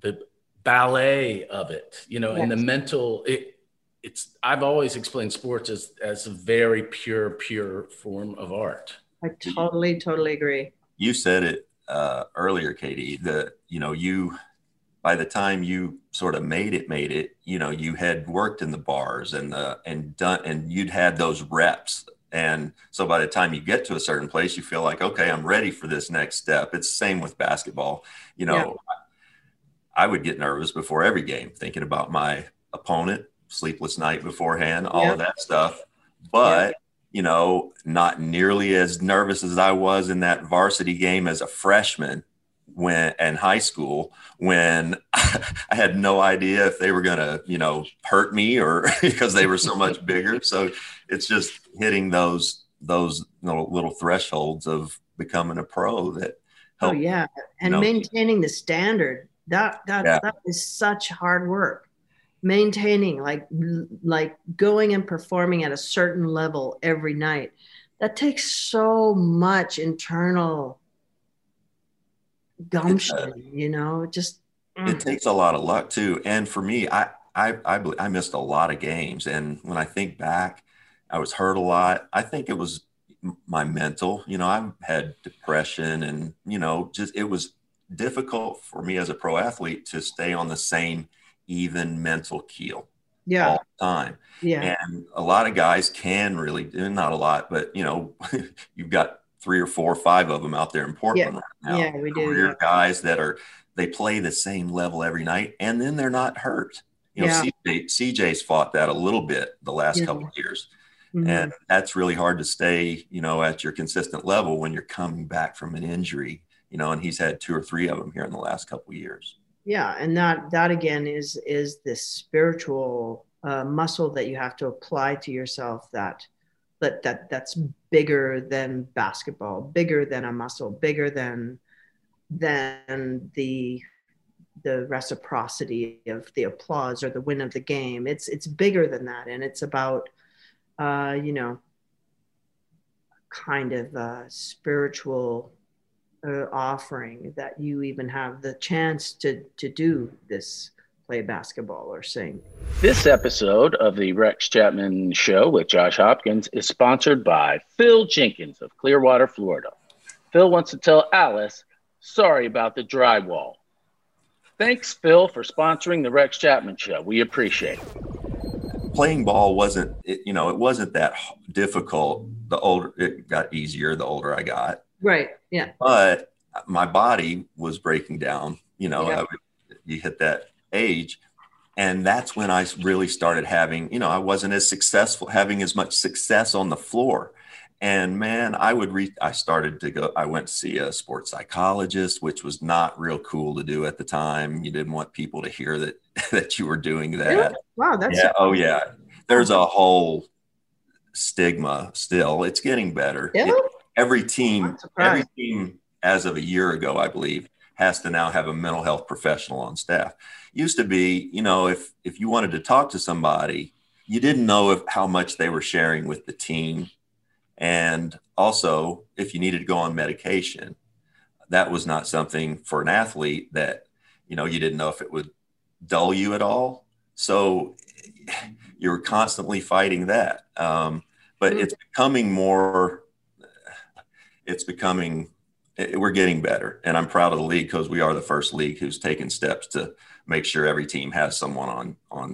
the ballet of it, you know, yes. and the mental. It, it's. I've always explained sports as as a very pure, pure form of art. I totally, totally agree you said it uh, earlier, KD, that, you know, you, by the time you sort of made it, made it, you know, you had worked in the bars and, the and done, and you'd had those reps. And so by the time you get to a certain place, you feel like, okay, I'm ready for this next step. It's the same with basketball. You know, yeah. I would get nervous before every game, thinking about my opponent, sleepless night beforehand, all yeah. of that stuff. But you know, not nearly as nervous as I was in that varsity game as a freshman when in high school when I had no idea if they were going to, you know, hurt me or because they were so much bigger. So it's just hitting those those little, little thresholds of becoming a pro that help, oh yeah and you know, maintaining the standard that that yeah. that is such hard work maintaining like like going and performing at a certain level every night that takes so much internal gumption you know just mm. it takes a lot of luck too and for me I, I i i missed a lot of games and when i think back i was hurt a lot i think it was my mental you know i've had depression and you know just it was difficult for me as a pro athlete to stay on the same even mental keel Yeah. all the time. Yeah. And a lot of guys can really, not a lot, but you know, you've got three or four or five of them out there in Portland right now. Yeah, we do, Career yeah. guys that are they play the same level every night, and then they're not hurt. You know, Yeah. CJ, CJ's fought that a little bit the last Yeah. couple of years, Mhm. and that's really hard to stay, you know, at your consistent level when you're coming back from an injury. You know, and he's had two or three of them here in the last couple of years. yeah and that that again is is this spiritual uh, muscle that you have to apply to yourself that that that that's bigger than basketball bigger than a muscle bigger than than the the reciprocity of the applause or the win of the game. It's it's bigger than that. And it's about uh you know kind of a spiritual uh, offering that you even have the chance to to do this play basketball or sing This episode of the Rex Chapman Show with Josh Hopkins is sponsored by Phil Jenkins of Clearwater, Florida. Phil wants to tell Alice, sorry about the drywall. Thanks, Phil, for sponsoring the Rex Chapman Show. We appreciate it. playing ball wasn't it, you know it wasn't that difficult the older it got easier the older i got right yeah but my body was breaking down you know Yeah. I you hit that age and that's when i really started having you know i wasn't as successful having as much success on the floor and man i would read i started to go i went to see a sports psychologist which was not real cool to do at the time you didn't want people to hear that that you were doing that Really? wow that's yeah. Oh, yeah. There's a whole stigma still. It's getting better. Yeah? It- every team, every team, as of a year ago, I believe, has to now have a mental health professional on staff. Used to be, you know, if if you wanted to talk to somebody, you didn't know if how much they were sharing with the team, and also if you needed to go on medication, that was not something for an athlete that you know you didn't know if it would dull you at all. So you were constantly fighting that. Um, but Mm. it's becoming more, it's becoming, we're getting better. And I'm proud of the league because we are the first league who's taken steps to make sure every team has someone on, on,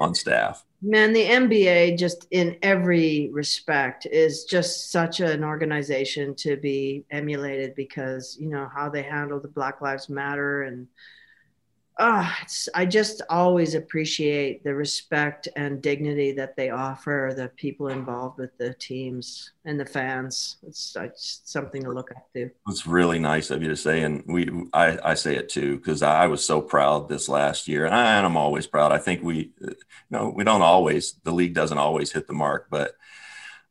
on staff. Man, the NBA, just in every respect, is just such an organization to be emulated because you know how they handle the Black Lives Matter and Ah, it's I just always appreciate the respect and dignity that they offer the people involved with the teams and the fans. It's, it's something to look up to. It's really nice of you to say, and we I, I say it too because I was so proud this last year, and, I, I'm always proud. I think we, uh, you know, we don't always the league doesn't always hit the mark, but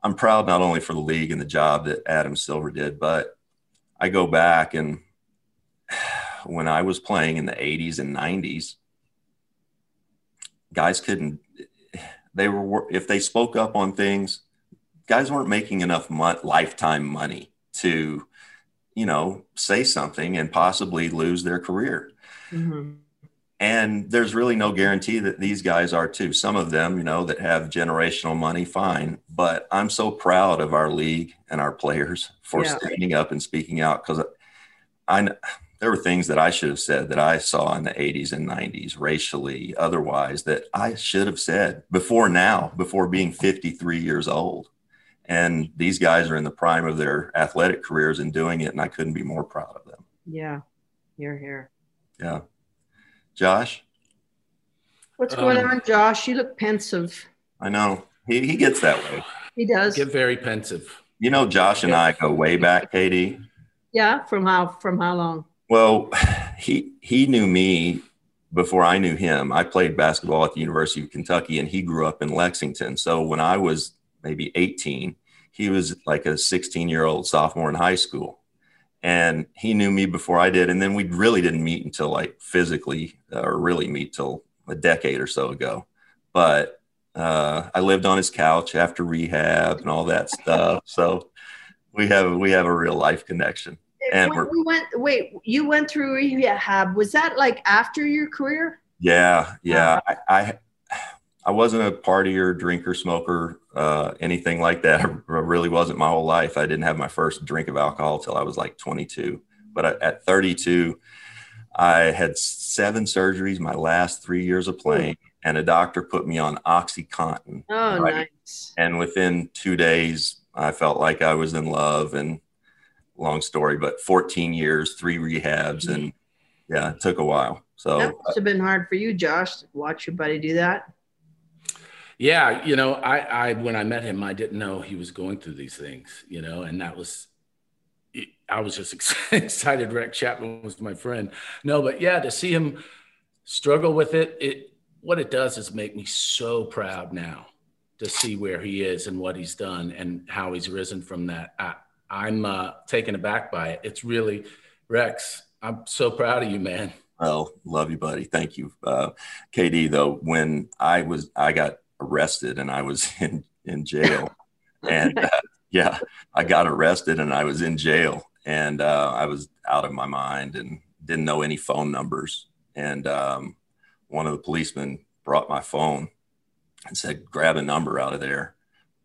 I'm proud not only for the league and the job that Adam Silver did, but I go back and when I was playing in the 80s and 90s, guys couldn't. They were if they spoke up on things, guys weren't making enough lifetime money to you know, say something and possibly lose their career. Mhm. And there's really no guarantee that these guys are too. Some of them, you know, that have generational money, fine. But I'm so proud of our league and our players for Yeah. standing up and speaking out because I there were things that I should have said that I saw in the 80s and 90s, racially, otherwise, that I should have said before now, before being 53 years old. And these guys are in the prime of their athletic careers and doing it, and I couldn't be more proud of them. Yeah, you're here. Yeah. Josh, What's going Um, on, Josh? You look pensive. I know he, he gets that way. He does. Get very pensive. You know, Josh and I go way back, KD. Yeah, from how from how long? Well, he he knew me before I knew him. I played basketball at the University of Kentucky, and he grew up in Lexington. So when I was maybe 18, he was like a 16 year old sophomore in high school, and he knew me before I did. And then we really didn't meet until like physically, uh, or really meet till a decade or so ago. But uh, I lived on his couch after rehab and all that stuff. So we have we have a real life connection. And when we went, wait, you went through rehab. Was that like after your career? Yeah, yeah. I, I I wasn't a partier, drinker, smoker, uh, anything like that. I really wasn't my whole life. I didn't have my first drink of alcohol till I was like 22. But I, at 32, I had seven surgeries my last three years of playing, and a doctor put me on OxyContin. Oh, right? nice. And within two days, I felt like I was in love. And long story, but 14 years, three rehabs, and yeah, it took a while. So that uh, must have been hard for you, Josh, to watch your buddy do that. Yeah, you know, I, I when I met him, I didn't know he was going through these things, you know, and that was I was just excited. Rex Chapman was my friend. No, but yeah, to see him struggle with it, it what it does is make me so proud now to see where he is and what he's done and how he's risen from that. I, I'm uh, taken aback by it. It's really Rex. I'm so proud of you, man. Oh, love you, buddy. Thank you, uh, KD. Though when I was, I got arrested and I was in in jail, and uh, yeah, I got arrested and I was in jail, and uh, I was out of my mind and didn't know any phone numbers. And um, one of the policemen brought my phone and said, "Grab a number out of there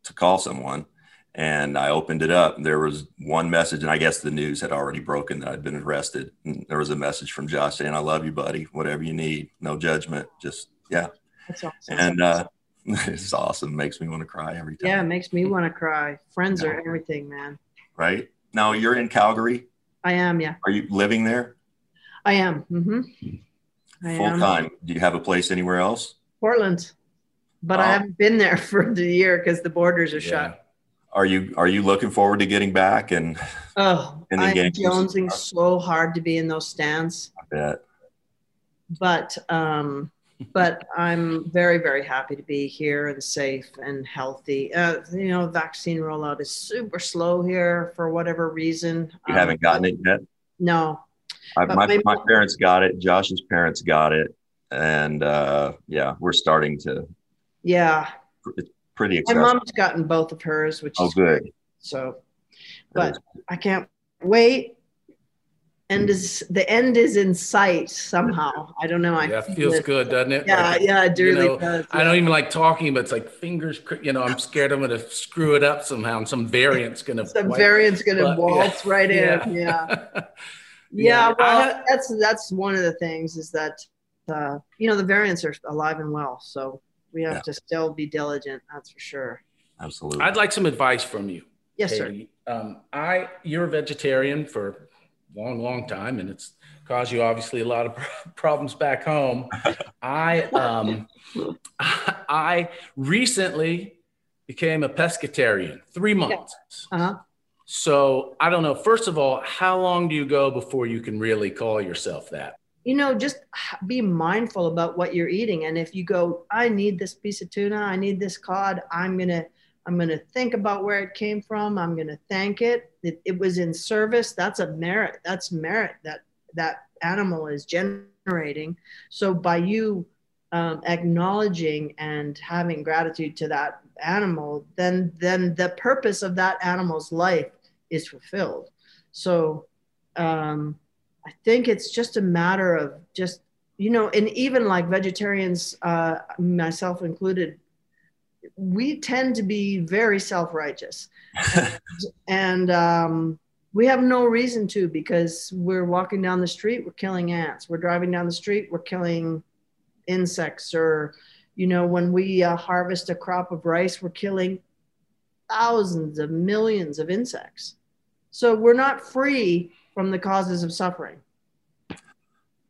to call someone." And I opened it up. There was one message, and I guess the news had already broken that I'd been arrested. And there was a message from Josh saying, "I love you, buddy. Whatever you need, no judgment. Just yeah." That's awesome. And uh, it's awesome. Makes me want to cry every time. Yeah, it makes me want to cry. Friends yeah. are everything, man. Right now, you're in Calgary. I am. Yeah. Are you living there? I am. Mm-hmm. I Full am. time. Do you have a place anywhere else? Portland, but I oh. haven't been there for the year because the borders are yeah. shut. Are you Are you looking forward to getting back and? Oh, I'm jonesing so hard to be in those stands. I bet. But um, but I'm very, very happy to be here and safe and healthy. Uh, you know, vaccine rollout is super slow here for whatever reason. You um, haven't gotten it yet? No. I, my, my, my parents got it. Josh's parents got it. And uh, yeah, we're starting to. Yeah. It's pretty My mom's gotten both of hers, which oh, is good. Great. So, but I can't wait And is the end is in sight somehow. I don't know. I yeah, feels it. good, doesn't it? Yeah, like, yeah, it really you know, does. Yeah. I don't even like talking, but it's like fingers. You know, I'm scared I'm going to screw it up somehow, and some variant's going to some wipe, variant's going to waltz yeah. right in. Yeah, yeah. yeah well, that's that's one of the things is that uh, you know the variants are alive and well, so we have to still be diligent. That's for sure. Absolutely. I'd like some advice from you. Yes, KD. sir. Um, I you're a vegetarian for a long, long time, and it's caused you obviously a lot of problems back home. I um, I recently became a pescatarian, three months. Uh-huh. So I don't know. First of all, how long do you go before you can really call yourself that? You know, just be mindful about what you're eating. And if you go, I need this piece of tuna, I need this cod, I'm gonna I'm to think about where it came from. I'm to thank it. it. It was in service. That's a merit. That's merit that that animal is generating. So by you um, acknowledging and having gratitude to that animal, then then the purpose of that animal's life is fulfilled. So um, I think it's just a matter of just you know, and even like vegetarians, uh, myself included, we tend to be very self-righteous. And, and um, we have no reason to because we're walking down the street we're killing ants. We're driving down the street we're killing insects or you know when we uh, harvest a crop of rice we're killing thousands of millions of insects. So we're not free from the causes of suffering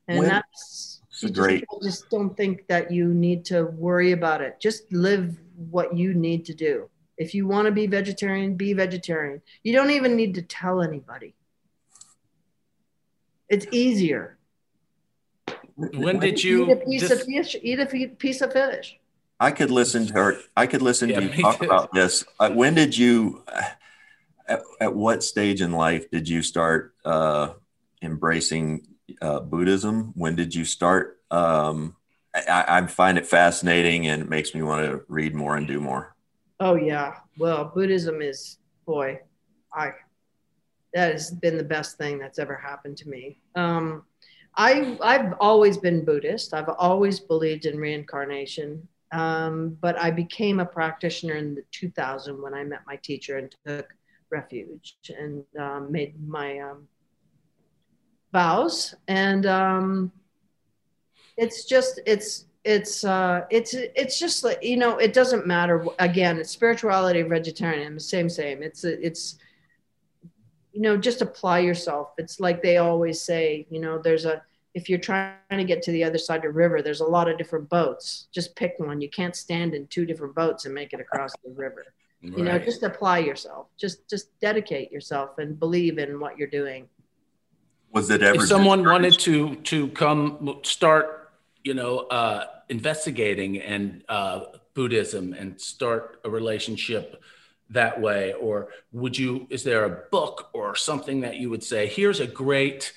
and when, that's great just, just don't think that you need to worry about it just live what you need to do. If you want to be vegetarian, be vegetarian. You don't even need to tell anybody. It's easier. When did you eat a piece just, of fish? Eat a piece of fish. I could listen to her. I could listen yeah, to you talk too. about this. Uh, when did you? At, at, what stage in life did you start uh, embracing uh, Buddhism? When did you start um, I, I find it fascinating and it makes me want to read more and do more. Oh yeah. Well, Buddhism is boy, I that has been the best thing that's ever happened to me. Um, I I've always been Buddhist. I've always believed in reincarnation. Um, but I became a practitioner in the 2000 when I met my teacher and took refuge and um, made my um, vows, and um, it's just it's it's uh it's it's just like you know it doesn't matter. Again it's spirituality vegetarian same same. It's it's you know just apply yourself. It's like they always say you know there's a if you're trying to get to the other side of the river there's a lot of different boats. Just pick one. You can't stand in two different boats and make it across the river right. you know just apply yourself just just dedicate yourself and believe in what you're doing was it ever if someone wanted to to come start you know, uh, investigating and uh, Buddhism and start a relationship that way? Or would you, is there a book or something that you would say, here's a great,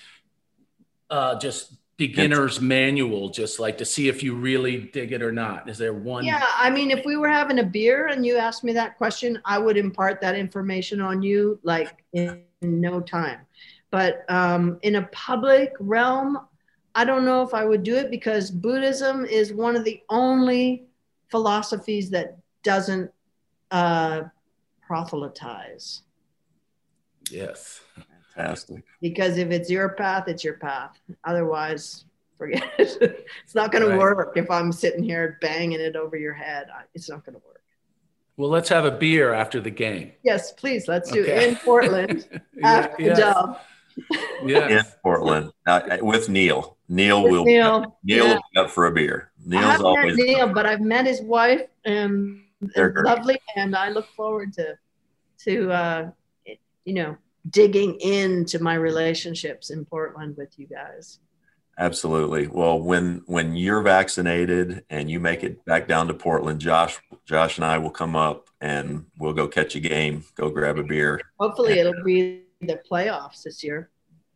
uh, just beginner's manual, just like to see if you really dig it or not? Is there one? Yeah, I mean, if we were having a beer and you asked me that question, I would impart that information on you like in, in no time. But um, in a public realm, I don't know if I would do it because Buddhism is one of the only philosophies that doesn't uh, proselytize. Yes. Fantastic. Because if it's your path, it's your path. Otherwise, forget it. it's not going right. to work if I'm sitting here banging it over your head. It's not going to work. Well, let's have a beer after the game. Yes, please. Let's do it in Portland yeah, after yes. Dub. Yeah. In Portland uh, with Neil. Neil will Neil, Neil yeah. will be up for a beer. Neil's always met Neil, but I've met his wife and they're lovely, and I look forward to to uh, you know digging into my relationships in Portland with you guys. Absolutely. Well, when when you're vaccinated and you make it back down to Portland, Josh Josh and I will come up and we'll go catch a game, go grab a beer. Hopefully, it'll be the playoffs this year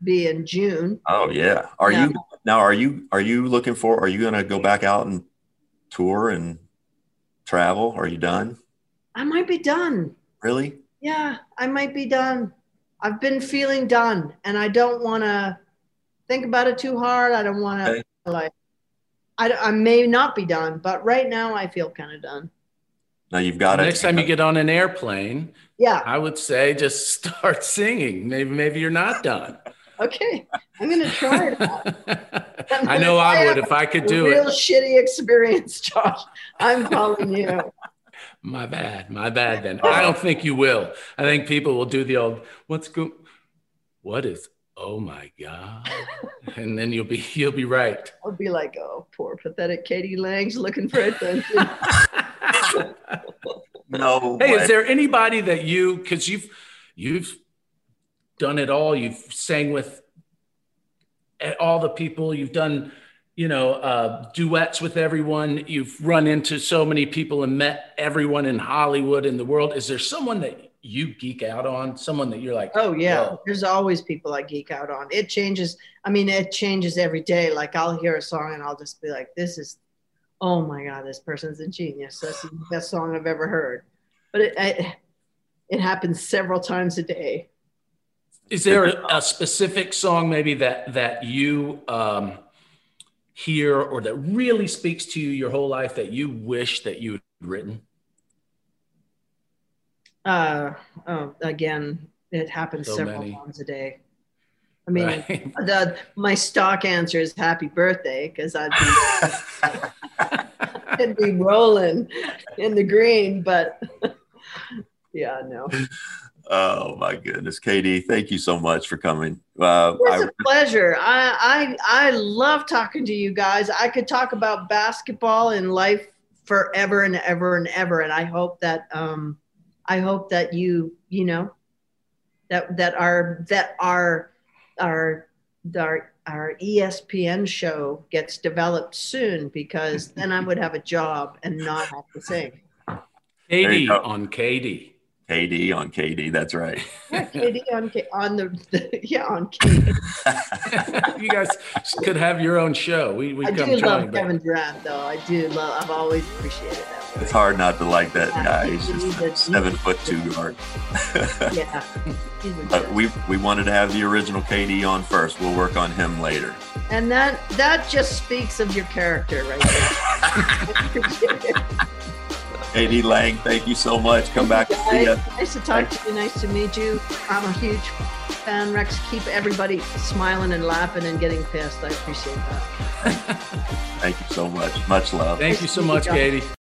be in June. Oh yeah. Are yeah. you now? Are you are you looking for? Are you going to go back out and tour and travel? Are you done? I might be done. Really? Yeah, I might be done. I've been feeling done, and I don't want to think about it too hard. I don't want to okay. like. I, I may not be done, but right now I feel kind of done. Now you've got it. Next time you get on an airplane, yeah, I would say just start singing. Maybe maybe you're not done. Okay, I'm going to try it. I know I would if I could do real it. Real shitty experience, Josh. I'm calling you. My bad, my bad. Then I don't think you will. I think people will do the old "What's go? What is? Oh my god!" and then you'll be you'll be right. I'll be like, "Oh, poor pathetic k.d. lang's looking for attention." no. Hey, way. is there anybody that you because you've you've done it all. You've sang with eh, all the people. You've done, you know, uh, duets with everyone. You've run into so many people and met everyone in Hollywood in the world. Is there someone that you geek out on? Someone that you're like, oh yeah, Whoa. there's always people I geek out on. It changes. I mean, it changes every day. Like I'll hear a song and I'll just be like, this is, oh my god, this person's a genius. That's the best song I've ever heard. But it, it, it happens several times a day. Is there a, a, specific song maybe that that you um, hear or that really speaks to you your whole life that you wish that you had written? Uh, oh, again, it happens so several many. times a day. I mean, right. the my stock answer is "Happy Birthday" because I'd be I'd be rolling in the green, but yeah, no. Oh my goodness, KD, thank you so much for coming. Uh, it was I, a pleasure. I, I I love talking to you guys. I could talk about basketball and life forever and ever and ever, and I hope that um, I hope that you you know that that our that our our our our ESPN show gets developed soon because then I would have a job and not have to sing. KD on KD. KD on KD. That's right. Yeah, KD on K, on the, the yeah on KD. you guys could have your own show. We we I come do love but... Kevin Durant though. I do love. I've always appreciated that. It's hard not to like that yeah, guy. He's just a seven foot two guard. yeah. But we we wanted to have the original KD on first. We'll work on him later. And that that just speaks of your character right there. KD Lang, thank you so much. Come back and see you. Nice to talk to you. Nice to meet you. I'm a huge fan, Rex. Keep everybody smiling and laughing and getting pissed. I appreciate that. Thank you so much. Much love. Thank you so much, KD.